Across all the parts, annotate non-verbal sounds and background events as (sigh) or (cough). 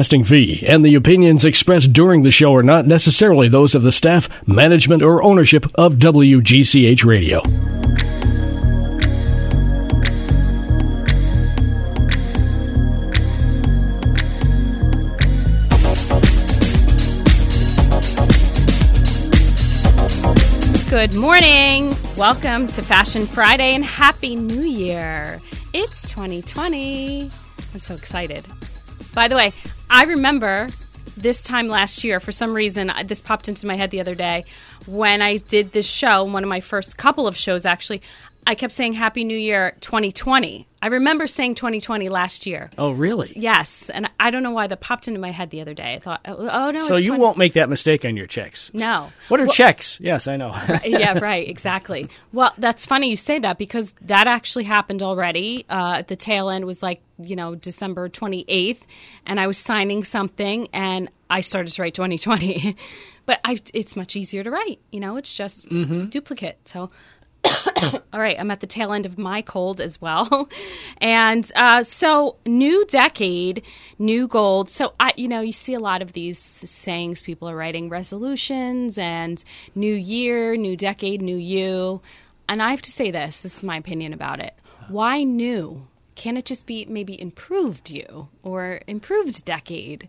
Broadcasting fee and the opinions expressed during the show are not necessarily those of the staff, management, or ownership of WGCH Radio. Good morning. Welcome to Fashion Friday and Happy New Year. It's 2020. I'm so excited. By the way, I remember this time last year, for some reason, this popped into my head the other day when I did this show, one of my first couple of shows actually. I kept saying Happy New Year 2020. I remember saying 2020 last year. Oh, really? Yes, and I don't know why that popped into my head the other day. I thought, oh, oh no. So you 20 won't make that mistake on your checks. No. What are checks? Yes, I know. (laughs) yeah, right, exactly. Well, that's funny you say that because that actually happened already. Uh, the tail end was like, you know, December 28th, and I was signing something and I started to write 2020. (laughs) but I, it's much easier to write, you know, it's just duplicate. So, (coughs) all right, I'm at the tail end of my cold as well. (laughs) and uh, so, new decade, new gold. So, I, you know, you see a lot of these sayings people are writing resolutions and new year, new decade, new you. And I have to say this this is my opinion about it. Why new? Can it just be maybe improved you or improved decade?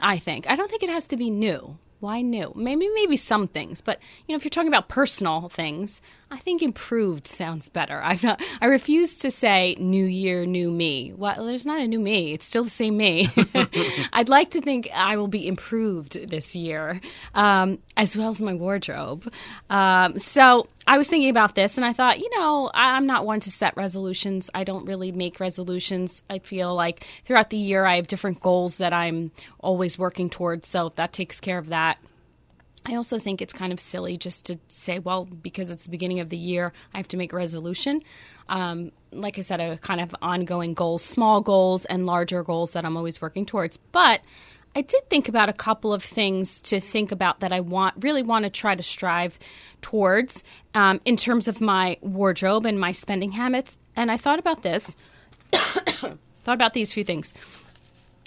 I think. I don't think it has to be new. Why new? Maybe maybe some things, but you know, if you're talking about personal things, I think improved sounds better. I'm not. I refuse to say new year, new me. Well, there's not a new me. It's still the same me. (laughs) I'd like to think I will be improved this year, um, as well as my wardrobe. Um, so I was thinking about this, and I thought, you know, I- I'm not one to set resolutions. I don't really make resolutions. I feel like throughout the year, I have different goals that I'm always working towards. So that takes care of that. I also think it's kind of silly just to say, well, because it's the beginning of the year, I have to make a resolution. Um, like I said, a kind of ongoing goals, small goals and larger goals that I'm always working towards. But I did think about a couple of things to think about that I want really want to try to strive towards um, in terms of my wardrobe and my spending habits. And I thought about this, (coughs) thought about these few things.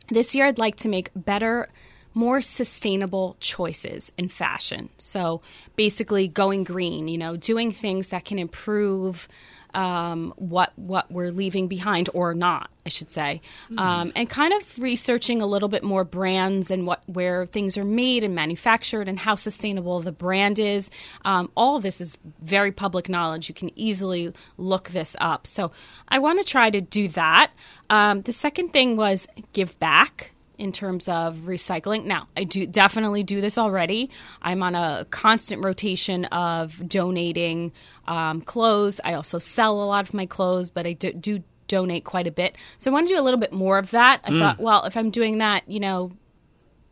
This year, I'd like to make better, more sustainable choices in fashion. So basically, going green, you know, doing things that can improve um, what what we're leaving behind or not, I should say, um, and kind of researching a little bit more brands and what where things are made and manufactured and how sustainable the brand is. Um, all of this is very public knowledge. You can easily look this up. So I want to try to do that. Um, the second thing was give back in terms of recycling. Now, I do definitely do this already. I'm on a constant rotation of donating um, clothes. I also sell a lot of my clothes, but I do, do donate quite a bit. So I want to do a little bit more of that. I thought, well, if I'm doing that, you know,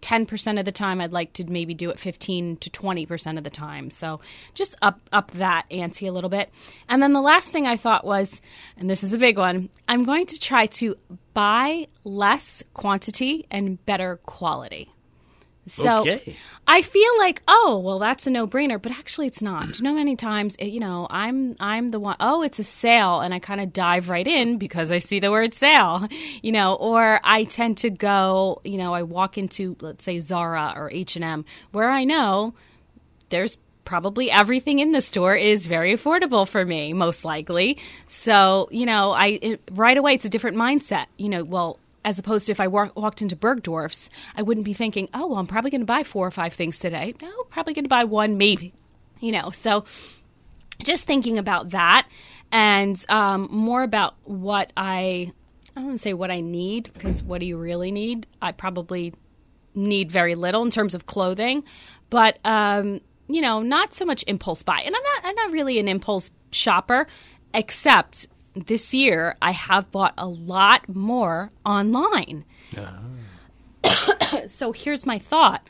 10% of the time I'd like to maybe do it 15 to 20% of the time. So just up up that ante a little bit. And then the last thing I thought was and this is a big one, I'm going to try to buy less quantity and better quality. So Okay. I feel like, oh, well, that's a no-brainer, but actually, it's not. Do you know many times, it, you know, I'm I'm the one. Oh, it's a sale, and I kind of dive right in because I see the word sale, (laughs) you know. Or I tend to go, you know, I walk into, let's say, Zara or H and M, where I know there's probably everything in the store is very affordable for me most likely. So you know i it, right away it's a different mindset. You know well as opposed to if i wa- walked into bergdorf's i wouldn't be thinking oh well i'm probably going to buy four or five things today. No probably going to buy one maybe you know. So just thinking about that and um, more about what I I don't want to say what I need because what do you really need? I probably need very little in terms of clothing, but um, you know, not so much impulse buy. And I'm not I'm not really an impulse shopper, except this year I have bought a lot more online. (coughs) so here's my thought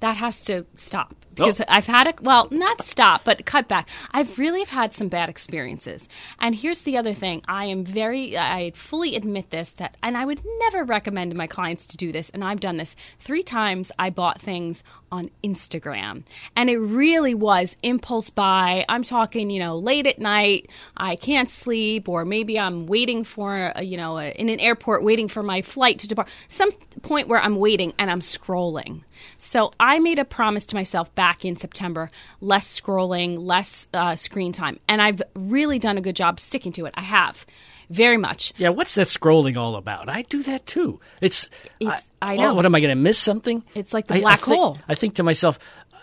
that has to stop oh. because Oh. I've had a well, not stop, but cut back. I've really have had some bad experiences. And here's the other thing: I am very, I fully admit this that, and I would never recommend my clients to do this. And I've done this three times. I bought things on Instagram. And it really was impulse buy. I'm talking, you know, late at night, I can't sleep, or maybe I'm waiting for, a, you know, a, in an airport, waiting for my flight to depart. Some point where I'm waiting and I'm scrolling. So I made a promise to myself back in September less scrolling, less uh, screen time. And I've really done a good job sticking to it. I have. Very much. Yeah, what's that scrolling all about? I do that too. It's, It's- I well, know. what am I going to miss something? It's like the I- I black think- hole. I think to myself,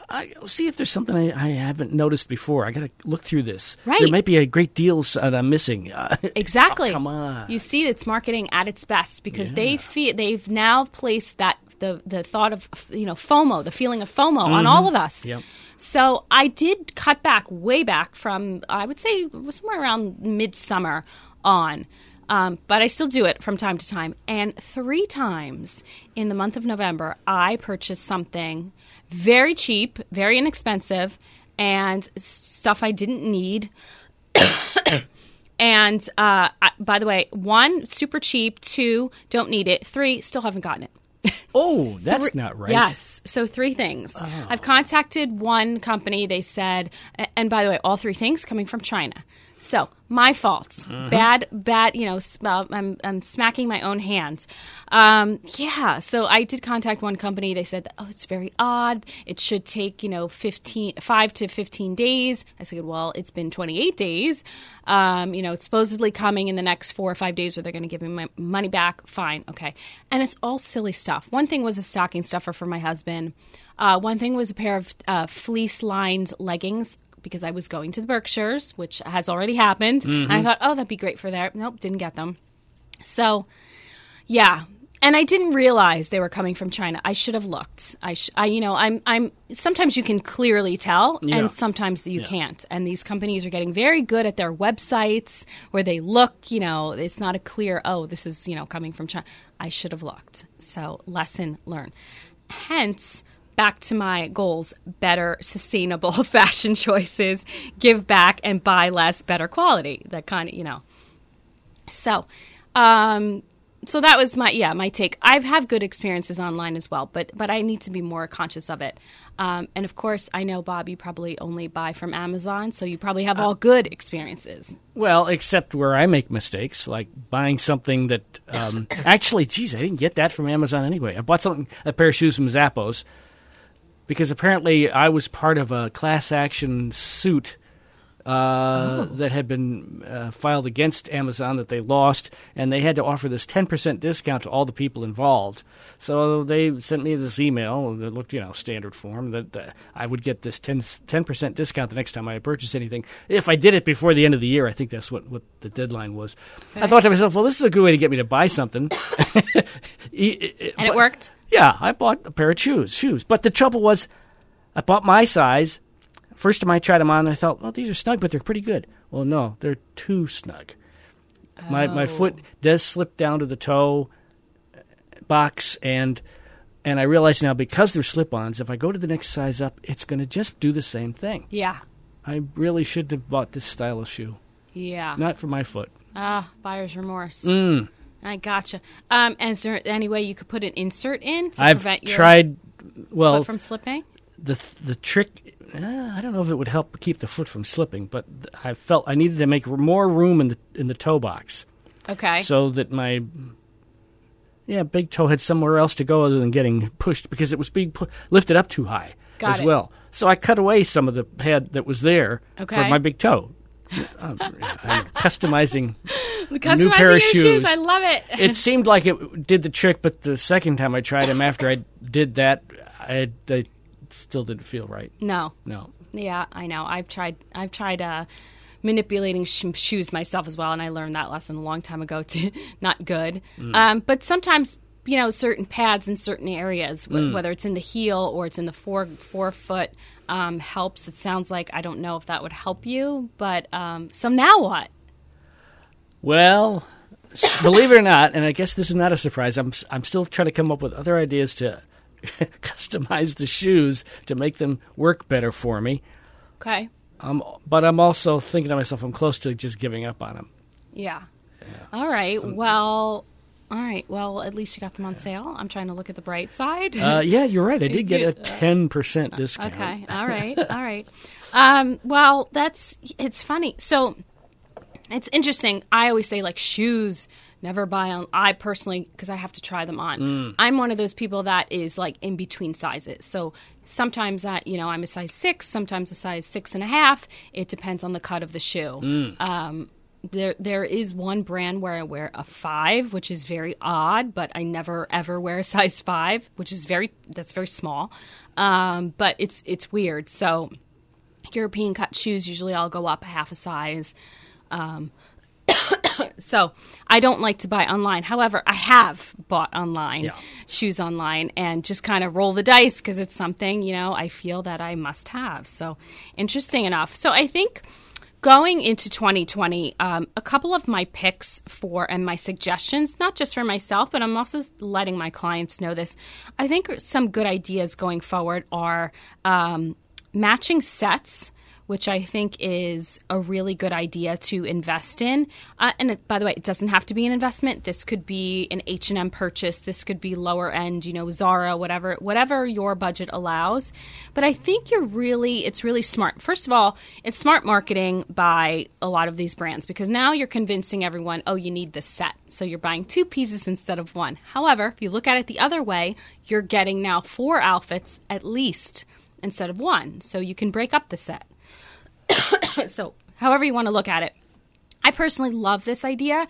I see if there's something I, I haven't noticed before. I got to look through this. Right. There might be a great deal that I'm missing. Uh, (laughs) Exactly. oh, come on. You see, it's marketing at its best because they feel they've now placed that the the thought of you know FOMO, the feeling of FOMO, on all of us. Mm-hmm. Yep. So I did cut back way back from I would say somewhere around midsummer on. Um, but I still do it from time to time. And three times in the month of November, I purchased something very cheap, very inexpensive, and stuff I didn't need. (coughs) And uh, I, by the way, one, super cheap. Two, don't need it. Three, still haven't gotten it. (laughs) oh, that's Three- not right. Yes. So three things. I've contacted one company. They said, and by the way, all three things coming from China. So my fault. Bad, bad. You know, uh, I'm I'm smacking my own hands. Um, yeah. So I did contact one company. They said, oh, it's very odd. It should take you know 15, five to fifteen days. I said, well, it's been twenty eight days. Um, you know, it's supposedly coming in the next four or five days, or they're going to give me my money back. Fine, okay. And it's all silly stuff. One thing was a stocking stuffer for my husband. Uh, one thing was a pair of uh, fleece lined leggings because I was going to the Berkshires, which has already happened. And I mm-hmm. thought, oh, that'd be great for there. Nope, didn't get them. So, yeah. And I didn't realize they were coming from China. I should have looked. I, sh- I you know, I'm, I'm. Sometimes you can clearly tell, Yeah. and sometimes that you can't. And these companies are getting very good at their websites, where they look. You know, it's not a clear. Oh, this is you know coming from China. I should have looked. So lesson learned. Hence, back to my goals: better, sustainable (laughs) fashion choices, give back, and buy less, better quality. That kind of you know. So, um, so that was my yeah my take. I've have good experiences online as well, but but I need to be more conscious of it. Um, and of course, I know Bob, you probably only buy from Amazon, so you probably have all good experiences. Well, except where I make mistakes, like buying something that um, (coughs) actually, geez, I didn't get that from Amazon anyway. I bought something, a pair of shoes from Zappos, because apparently I was part of a class action suit uh, that had been uh, filed against Amazon that they lost, and they had to offer this 10% discount to all the people involved. So they sent me this email that looked, you know, standard form that uh, I would get this 10, percent discount the next time I purchased anything. If I did it before the end of the year, I think that's what, what the deadline was. I thought to myself, well, this is a good way to get me to buy something. (laughs) And it worked. Yeah, I bought a pair of shoes. Shoes, but the trouble was, I bought my size. First time I tried them on, I thought, well, these are snug, but they're pretty good. Well, no, they're too snug. My my foot does slip down to the toe box, and and I realize now because they're slip-ons, if I go to the next size up, it's going to just do the same thing. Yeah, I really should have bought this style of shoe, yeah. not for my foot. Ah, buyer's remorse. Mm. I gotcha. Um, and is there any way you could put an insert in to I've prevent your tried. Well, foot from slipping? the the trick uh, I don't know if it would help keep the foot from slipping, but I felt I needed to make more room in the in the toe box Okay. so that my yeah big toe had somewhere else to go other than getting pushed because it was being pu- lifted up too high Got as it. well. So I cut away some of the pad that was there for my big toe. Um, I'm customizing. (laughs) new pair of shoes. shoes. I love it. It seemed like it did the trick, but the second time I tried them after I did that, I, I still didn't feel right. no. No. Yeah, I know. I've tried. I've tried uh, manipulating sh- shoes myself as well, and I learned that lesson a long time ago. Too (laughs) not good. Um, but sometimes you know certain pads in certain areas, wh- whether it's in the heel or it's in the fore forefoot, um, helps. It sounds like I don't know if that would help you, but um, so now what? Well, believe it or not, and I guess this is not a surprise. I'm I'm still trying to come up with other ideas to (laughs) customize the shoes to make them work better for me. Okay. Um, but I'm also thinking to myself, I'm close to just giving up on them. Yeah. All right. Well, All right. Well, at least you got them on sale. I'm trying to look at the bright side. Uh, yeah, you're right. I did get a ten percent discount. Okay. All right. (laughs) All right. Um, well, that's it's funny. So it's interesting. I always say like shoes never buy on. I personally because I have to try them on. I'm one of those people that is like in between sizes. So sometimes that you know I'm a size six, sometimes a size six and a half. It depends on the cut of the shoe. Um, there, there is one brand where I wear a five, which is very odd, but I never ever wear a (laughs) size five, which is very that's very small. Um, but it's it's weird. So European cut shoes usually I'll go up a half a size. Um, (coughs) so I don't like to buy online. However, I have bought online Yeah. shoes online and just kind of roll the dice because it's something you know I feel that I must have. So interesting enough. So I think going into 2020, um, a couple of my picks for and my suggestions, not just for myself, but I'm also letting my clients know this. I think some good ideas going forward are um, matching sets which I think is a really good idea to invest in. Uh, and by the way, it doesn't have to be an investment. This could be an H and M purchase. This could be lower end, you know, Zara, whatever, whatever your budget allows. But I think you're really, it's really smart. First of all, it's smart marketing by a lot of these brands because now you're convincing everyone, oh, you need this set, so you're buying two pieces instead of one. However, if you look at it the other way, you're getting now four outfits at least instead of one, so you can break up the set (coughs) so however you want to look at it i personally love this idea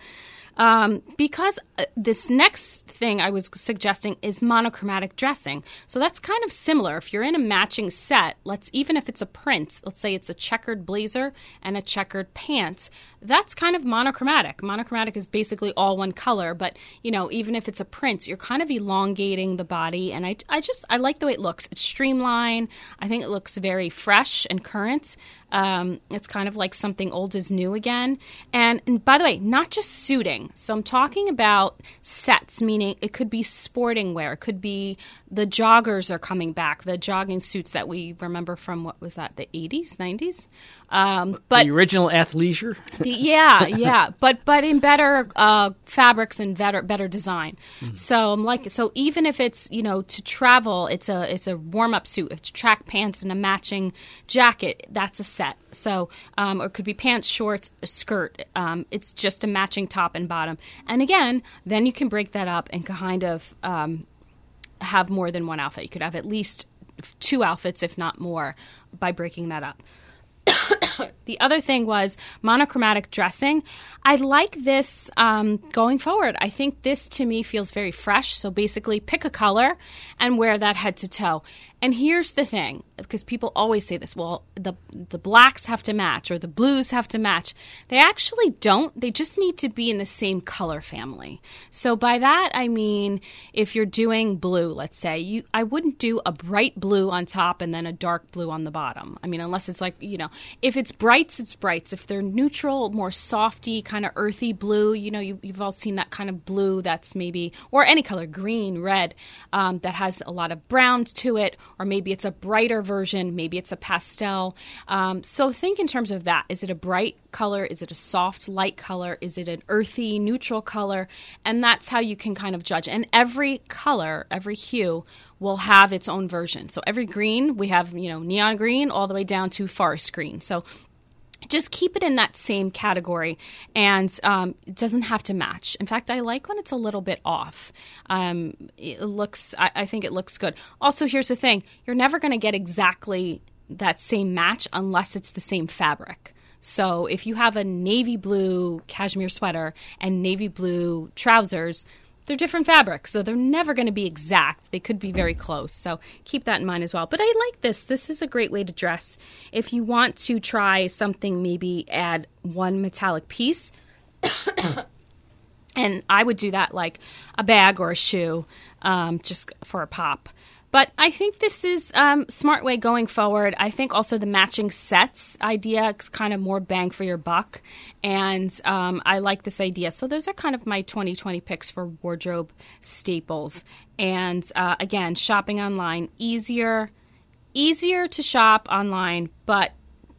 um, because uh, this next thing I was suggesting is monochromatic dressing. So that's kind of similar. If you're in a matching set, let's even if it's a print, let's say it's a checkered blazer and a checkered pants, that's kind of monochromatic. Monochromatic is basically all one color, but you know, even if it's a print, you're kind of elongating the body. And I, I just I like the way it looks. It's streamlined. I think it looks very fresh and current. Um, it's kind of like something old is new again. And, and by the way, not just suiting. So I'm talking about sets, meaning it could be sporting wear, it could be the joggers are coming back, the jogging suits that we remember from what was that, the 80s, 90s? Um, but the original athleisure. yeah, (laughs) yeah, but but in better uh, fabrics and better better design. So I'm like, so even if it's you know to travel, it's a it's a warm up suit. It's track pants and a matching jacket, that's a set. So um, or it could be pants, shorts, a skirt. Um, it's just a matching top and bottom. And again, then you can break that up and kind of um, have more than one outfit. You could have at least two outfits, if not more, by breaking that up. (laughs) The other thing was monochromatic dressing. I like this um, going forward. I think this to me feels very fresh. So basically, pick a color and wear that head to toe. And here's the thing, because people always say this: well, the the blacks have to match or the blues have to match. They actually don't. They just need to be in the same color family. So by that I mean, if you're doing blue, let's say you, I wouldn't do a bright blue on top and then a dark blue on the bottom. I mean, unless it's like you know, if it's brights, it's brights. If they're neutral, more softy, kind of earthy blue, you know, you, you've all seen that kind of blue that's maybe or any color, green, red, um, that has a lot of browns to it or maybe it's a brighter version, maybe it's a pastel. Um, so think in terms of that. Is it a bright color? Is it a soft, light color? Is it an earthy, neutral color? And that's how you can kind of judge. And every color, every hue will have its own version. So every green, we have, you know, neon green all the way down to forest green. So just keep it in that same category and um, it doesn't have to match. In fact i like when it's a little bit off. Um, it looks I, I think it looks good. Also here's the thing. You're never going to get exactly that same match unless it's the same fabric. So if you have a navy blue cashmere sweater and navy blue trousers they're different fabrics, so they're never going to be exact. They could be very close. So keep that in mind as well. But I like this. This is a great way to dress. If you want to try something, maybe add one metallic piece. (coughs) and I would do that like a bag or a shoe, um, just for a pop. But I think this is um, smart way going forward. I think also the matching sets idea is kind of more bang for your buck, and um, I like this idea. So those are kind of my 2020 picks for wardrobe staples. And uh, again, shopping online easier, easier to shop online, but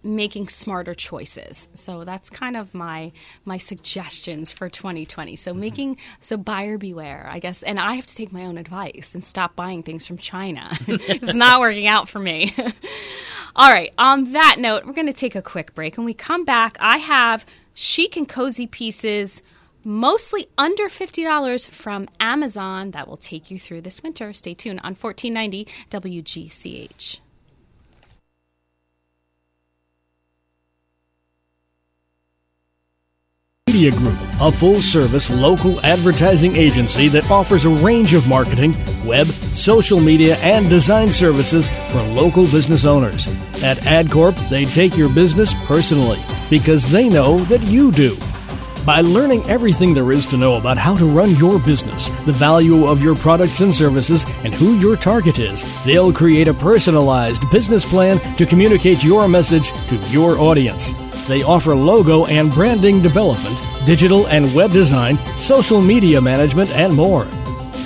making smarter choices. So that's kind of my my suggestions for 2020. So Mm-hmm. making so buyer beware, I guess. And I have to take my own advice and stop buying things from China. (laughs) it's not (laughs) working out for me. (laughs) All right. On that note, we're going to take a quick break. When we come back, I have chic and cozy pieces, mostly under $50 from Amazon that will take you through this winter. Stay tuned on 1490 WGCH. Media Group, a full service local advertising agency that offers a range of marketing, web, social media, and design services for local business owners. At AdCorp, they take your business personally because they know that you do. By learning everything there is to know about how to run your business, the value of your products and services, and who your target is, they'll create a personalized business plan to communicate your message to your audience. They offer logo and branding development, digital and web design, social media management, and more.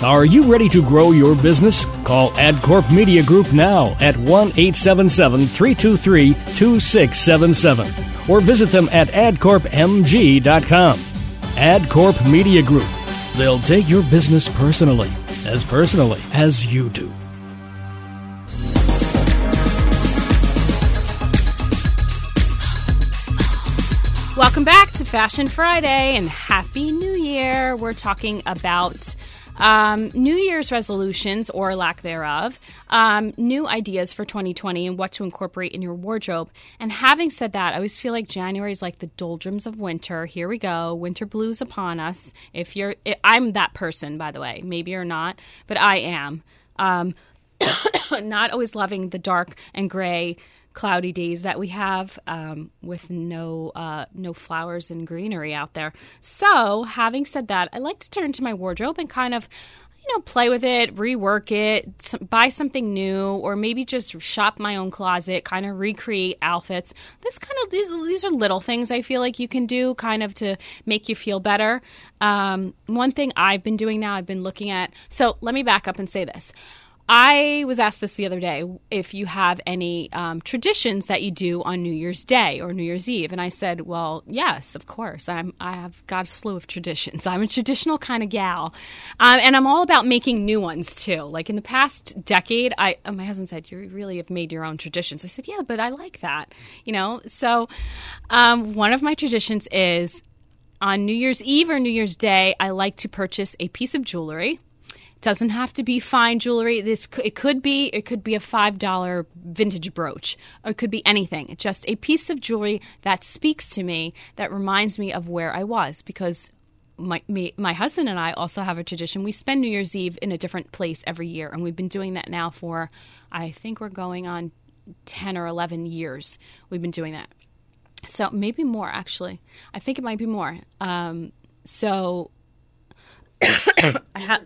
Are you ready to grow your business? Call AdCorp Media Group now at 1 877 323 2677 or visit them at adcorpmg.com. AdCorp Media Group. They'll take your business personally, as personally as you do. Welcome back to Fashion Friday and Happy New Year. We're talking about um, New Year's resolutions or lack thereof, um, new ideas for 2020 and what to incorporate in your wardrobe. And having said that, I always feel like January is like the doldrums of winter. Here we go, winter blues upon us. If you're, I'm that person, by the way. Maybe you're not, but I am. Um, (coughs) not always loving the dark and gray cloudy days that we have um, with no uh, no flowers and greenery out there. So, having said that, I like to turn to my wardrobe and kind of you know play with it, rework it, buy something new, or maybe just shop my own closet, kind of recreate outfits. This kind of these these are little things I feel like you can do, kind of to make you feel better. Um, one thing I've been doing now, I've been looking at. So let me back up and say this. I was asked this the other day if you have any um, traditions that you do on New Year's Day or New Year's Eve, and I said, "Well, yes, of course. I'm I have got a slew of traditions. (laughs) I'm a traditional kind of gal, um, and I'm all about making new ones too. Like in the past decade, I uh, my husband said, "You really have made your own traditions." I said, "Yeah, but I like that, you know." So um, one of my traditions is on New Year's Eve or New Year's Day, I like to purchase a piece of jewelry doesn't have to be fine jewelry. This it could be it could be a five dollar vintage brooch, it could be anything. Just a piece of jewelry that speaks to me, that reminds me of where I was, because. My, me, my husband and I also have a tradition. We spend New Year's Eve in a different place every year, and we've been doing that now for, I think we're going on 10 or 11 years. We've been doing that. So maybe more, actually. I think it might be more. Um, so (coughs) I had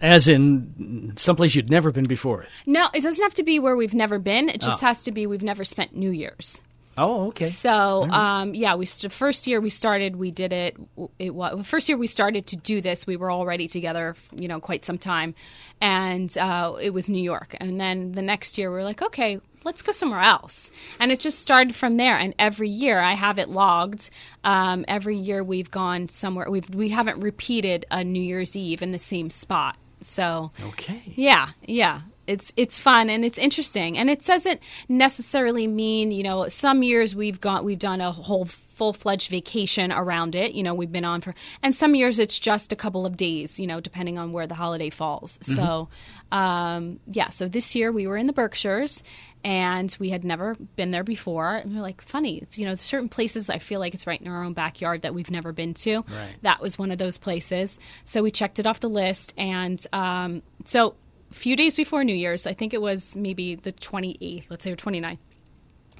As in someplace you'd never been before. No, it doesn't have to be where we've never been. It just has to be we've never spent New Year's. Oh, okay. So, um, yeah, we st- first year we started, we did it. It was first year we started to do this. We were already together, you know, quite some time, and uh, it was New York. And then the next year we were like, okay, let's go somewhere else. And it just started from there. And every year I have it logged. Um, every year we've gone somewhere. We've we haven't repeated a New Year's Eve in the same spot. So Okay. yeah, yeah. It's it's fun and it's interesting. And it doesn't necessarily mean, you know, some years we've got we've done a whole full-fledged vacation around it, you know, we've been on for and some years it's just a couple of days, you know, depending on where the holiday falls. Mm-hmm. So, um yeah, so this year we were in the Berkshires and we had never been there before. And we are like, funny, it's, you know, certain places I feel like it's right in our own backyard that we've never been to. Right. That was one of those places. So we checked it off the list. And um, so a few days before New Year's, I think it was maybe the 28th, let's say, or 29th,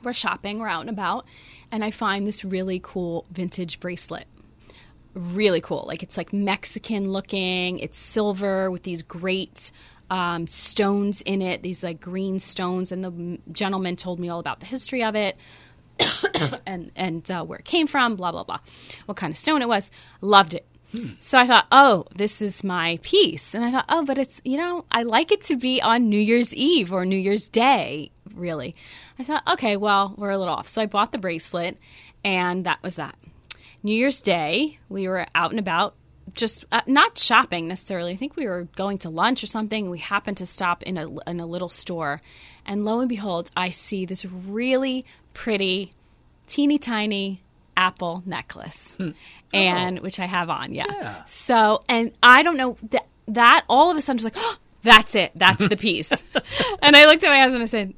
we're shopping, we're out and about, and I find this really cool vintage bracelet really cool. Like it's like Mexican looking. It's silver with these great um, stones in it. These like green stones. And the gentleman told me all about the history of it. (coughs) and and uh, where it came from, blah blah blah, what kind of stone it was. Loved it. So I thought, oh, this is my piece, and I thought, oh, but it's you know, I like it to be on New Year's Eve or New Year's Day really. I thought, okay, well, we're a little off. So I bought the bracelet, and that was that. New Year's Day, we were out and about, just uh, not shopping necessarily. I think we were going to lunch or something. We happened to stop in a in a little store, and lo and behold, I see this really pretty, teeny tiny apple necklace, and which I have on. Yeah. Yeah. So, and I don't know that that all of a sudden was like. (gasps) "Oh, that's it. That's the piece. (laughs) and I looked at my husband and I said,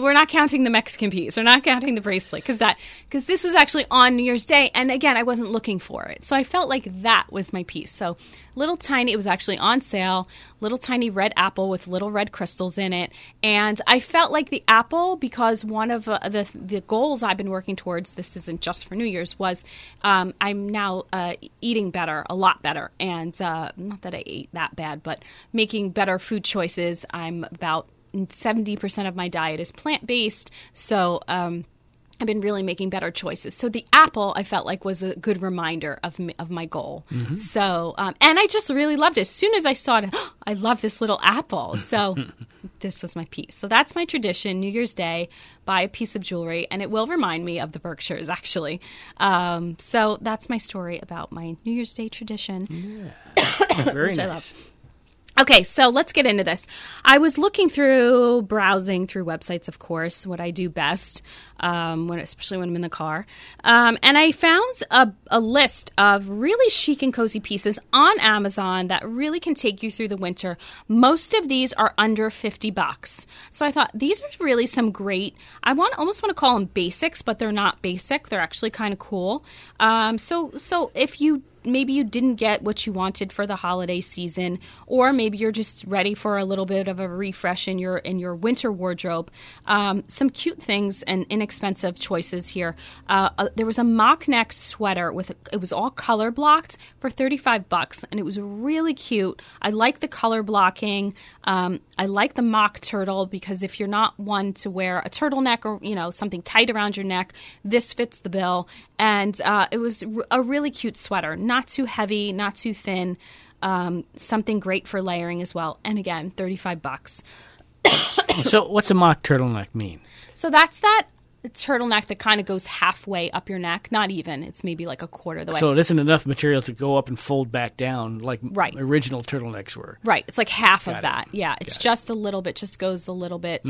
"We're not counting the Mexican piece. We're not counting the bracelet because that because this was actually on New Year's Day, and again, I wasn't looking for it, so I felt like that was my piece. So little tiny, it was actually on sale. Little tiny red apple with little red crystals in it, and I felt like the apple because one of uh, the the goals I've been working towards. This isn't just for New Year's. Was um, I'm now uh, eating better, a lot better, and uh, not that I ate that bad, but making better food choices. I'm about 70% of my diet is plant based. So, um, I've been really making better choices. So the apple I felt like was a good reminder of me, of my goal. So um, and I just really loved it. As soon as I saw it, (gasps) I love this little apple. So (laughs) this was my piece. So that's my tradition. New Year's Day, buy a piece of jewelry, and it will remind me of the Berkshires actually. Um, so that's my story about my New Year's Day tradition. (coughs) Very I nice. Okay, so let's get into this. I was looking through, browsing through websites, of course, what I do best, um, when, especially when I'm in the car. Um, and I found a, a list of really chic and cozy pieces on Amazon that really can take you through the winter. Most of these are under 50 bucks. So I thought these are really some great, I want almost want to call them basics, but they're not basic. They're actually kind of cool. Um, so, so if you maybe you didn't get what you wanted for the holiday season or maybe you're just ready for a little bit of a refresh in your in your winter wardrobe. Um, some cute things and inexpensive choices here. Uh, uh, there was a mock neck sweater with a, it was all color blocked for 35 bucks and it was really cute. I like the color blocking. Um, i like the mock turtle because if you're not one to wear a turtleneck or you know something tight around your neck this fits the bill. And uh, it was a really cute sweater not too heavy not too thin um, something great for layering as well and again 35 bucks (coughs) So, what's a mock turtleneck mean? so that's that turtleneck that kind of goes halfway up your neck not even it's maybe like a quarter of the way So, it isn't enough material to go up and fold back down like Right. original turtlenecks were. Right. It's like half of it. that. Yeah. It's Got it. just a little bit, just goes a little bit.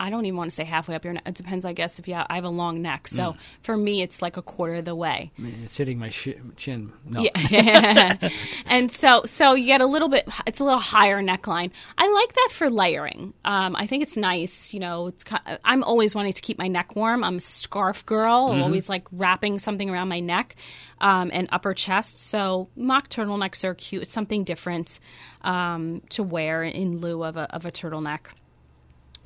I don't even want to say halfway up your neck. It depends, I guess, if you have, I have a long neck. So for me, it's like a quarter of the way. It's hitting my shi chin. No. Yeah. (laughs) and so, so you get a little bit, it's a little higher neckline. I like that for layering. Um, I think it's nice. You know, it's, I'm always wanting to keep my neck warm. I'm a scarf girl. I'm always like wrapping something around my neck um, and upper chest. So mock turtlenecks are cute. It's something different um, to wear in lieu of a, of a turtleneck.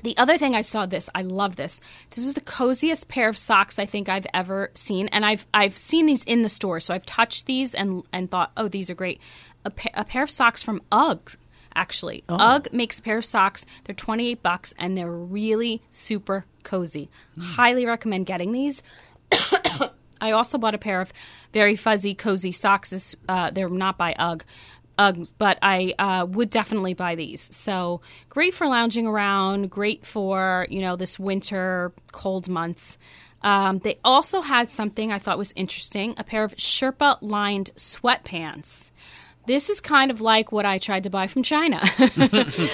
The other thing I saw this, I love this. This is the coziest pair of socks I think I've ever seen, and I've I've seen these in the store, so I've touched these and and thought, oh, these are great. A, pa- a pair of socks from UGG, actually. UGG makes a pair of socks. They're twenty eight bucks, and they're really super cozy. Highly recommend getting these. (coughs) I also bought a pair of very fuzzy, cozy socks. Uh, they're not by UGG, UGG, but I uh, would definitely buy these. So great for lounging around. Great for you know this winter cold months. Um, they also had something I thought was interesting: a pair of Sherpa lined sweatpants. This is kind of like what I tried to buy from China. (laughs)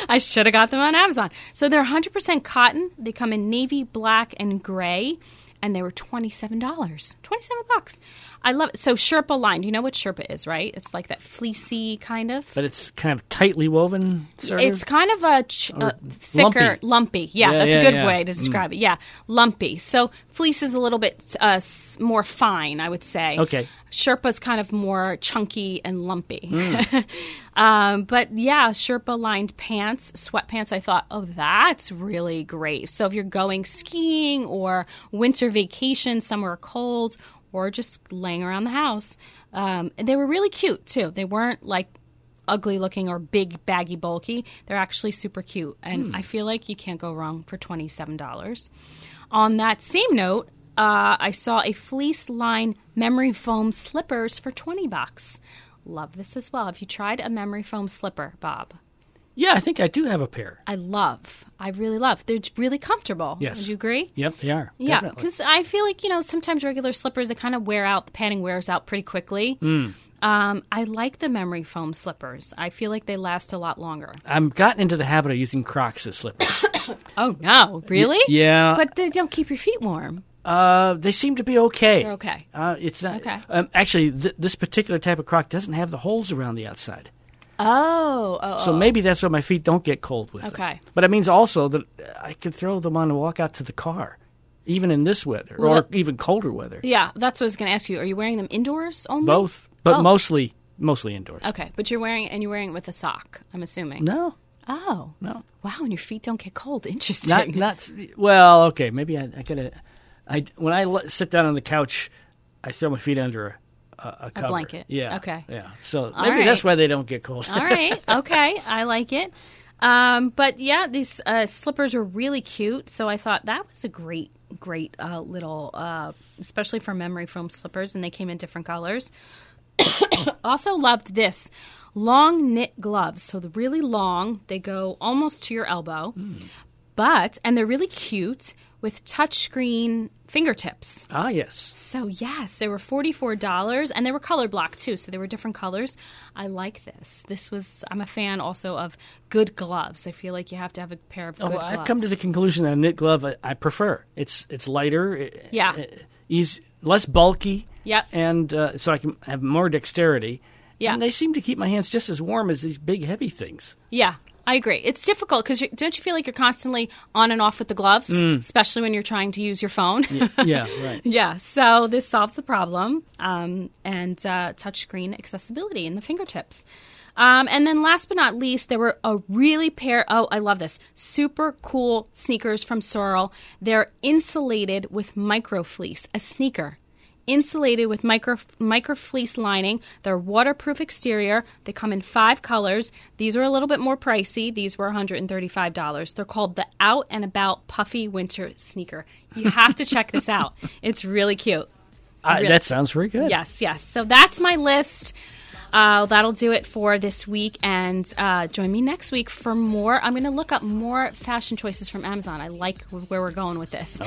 I should have got them on Amazon. So they're 100% cotton. They come in navy, black, and gray, and they were $27. 27 bucks. I love it. So Sherpa lined. You know what Sherpa is, right? It's like that fleecy kind of. But it's kind of tightly woven, It's of. kind of a ch- uh, thicker, lumpy. lumpy. Yeah, Yeah, that's yeah, a good yeah. way to describe it. Yeah, lumpy. So fleece is a little bit uh, more fine, I would say. Okay. Sherpa's kind of more chunky and lumpy. Hmm. (laughs) um, but yeah, Sherpa lined pants, sweatpants. I thought, oh, that's really great. So if you're going skiing or winter vacation somewhere cold or just laying around the house, um, they were really cute too. They weren't like ugly looking or big, baggy, bulky. They're actually super cute. And I feel like you can't go wrong for $27. On that same note, uh, I saw a fleece line memory foam slippers for 20 bucks. Love this as well. Have you tried a memory foam slipper, Bob? Yeah, I think I do have a pair. I love. I really love. They're really comfortable. Yes. Would you agree? Yep, they are. Yeah, because I feel like you know sometimes regular slippers they kind of wear out. The padding wears out pretty quickly. Hmm. Um, I like the memory foam slippers. I feel like they last a lot longer. I've gotten into the habit of using Crocs as slippers. (coughs) Oh no, really? yeah, But they don't keep your feet warm. uh, they seem to be okay. They're okay. Uh, it's not. Okay. Um, actually, th- this particular type of Croc doesn't have the holes around the outside. Oh, oh, So oh. maybe that's why my feet don't get cold with it. Okay. But it means also that I could throw them on and walk out to the car, even in this weather Well, or that- even colder weather. yeah. That's what I was going to ask you. Are you wearing them indoors only? Both, but Oh. mostly mostly indoors. Okay, but you're wearing and you're wearing it with a sock. I'm assuming. No, Oh, no, wow. And your feet don't get cold. (laughs) Interesting. not not. Well, okay, maybe I, I gotta. I when I sit down on the couch, I throw my feet under a a, a, blanket. Yeah. Okay. Yeah. So maybe that's why they don't get cold. All right. (laughs) Okay. I like it. Um, but yeah, these uh, slippers are really cute. So I thought that was a great, great uh, little, uh, especially for memory foam slippers, and they came in different colors. (coughs) also loved this long knit gloves. So they're really long. They go almost to your elbow, but and they're really cute with touchscreen fingertips. ah, yes. So yes, they were forty four dollars, and they were color blocked too. So they were different colors. I like this. This was. I'm a fan also of good gloves. I feel like you have to have a pair of good Oh, gloves. I've come to the conclusion that a knit glove I, I prefer. It's it's lighter. i- Yeah. i- eas less bulky. Yep. And uh, so I can have more dexterity. Yeah. And they seem to keep my hands just as warm as these big heavy things. Yeah, I agree. It's difficult because don't you feel like you're constantly on and off with the gloves, especially when you're trying to use your phone. yeah. (laughs) Right. Yeah, so this solves the problem um, and uh, touchscreen accessibility in the fingertips. Um, and then last but not least, there were a really pair. Oh, I love this. Super cool sneakers from Sorel. They're insulated with micro fleece, a sneaker. Insulated with micro, micro fleece lining. They're waterproof exterior. They come in five colors. These are a little bit more pricey. These were $135. They're called the Out and About Puffy Winter Sneaker. You have to check this out. It's really cute. Really- that sounds very good. Yes, yes. So that's my list. Uh, that'll do it for this week. And uh, join me next week for more. I'm going to look up more fashion choices from Amazon. I like where we're going with this.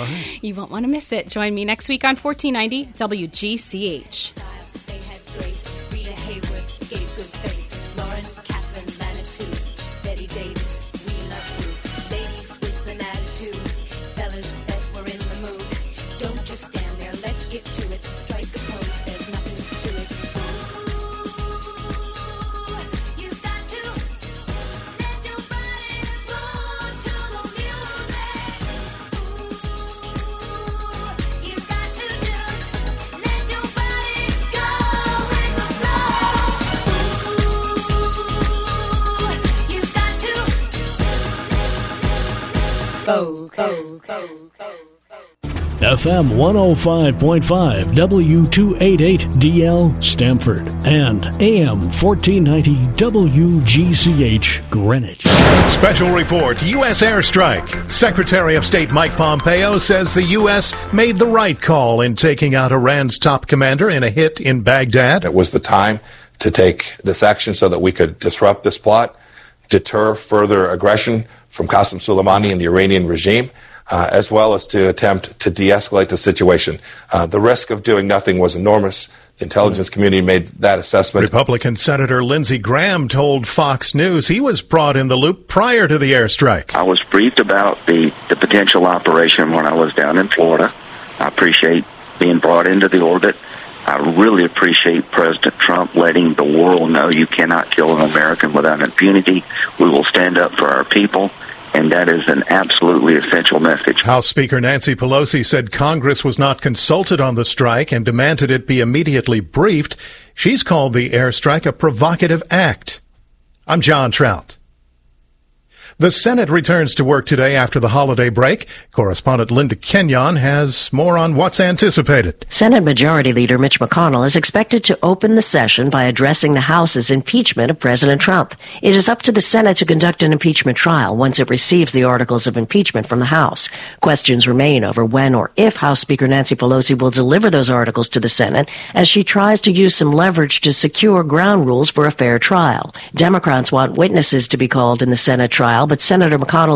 You won't want to miss it. Join me next week on 1490 WGCH. Go, go, go, go. FM 105.5 W288DL Stamford and AM 1490 WGCH Greenwich. Special report U.S. airstrike. Secretary of State Mike Pompeo says the U.S. made the right call in taking out Iran's top commander in a hit in Baghdad. It was the time to take this action so that we could disrupt this plot, deter further aggression from Qasem Soleimani and the Iranian regime, uh, as well as to attempt to de-escalate the situation. Uh, the risk of doing nothing was enormous. The intelligence community made that assessment. Republican Senator Lindsey Graham told Fox News he was brought in the loop prior to the airstrike. I was briefed about the, the potential operation when I was down in Florida. I appreciate being brought into the orbit. I really appreciate President Trump letting the world know you cannot kill an American without impunity. We will stand up for our people, and that is an absolutely essential message. House Speaker Nancy Pelosi said Congress was not consulted on the strike and demanded it be immediately briefed. She's called the airstrike a provocative act. I'm John Trout. The Senate returns to work today after the holiday break. Correspondent Linda Kenyon has more on what's anticipated. Senate Majority Leader Mitch McConnell is expected to open the session by addressing the House's impeachment of President Trump. It is up to the Senate to conduct an impeachment trial once it receives the articles of impeachment from the House. Questions remain over when or if House Speaker Nancy Pelosi will deliver those articles to the Senate as she tries to use some leverage to secure ground rules for a fair trial. Democrats want witnesses to be called in the Senate trial, but Senator McConnell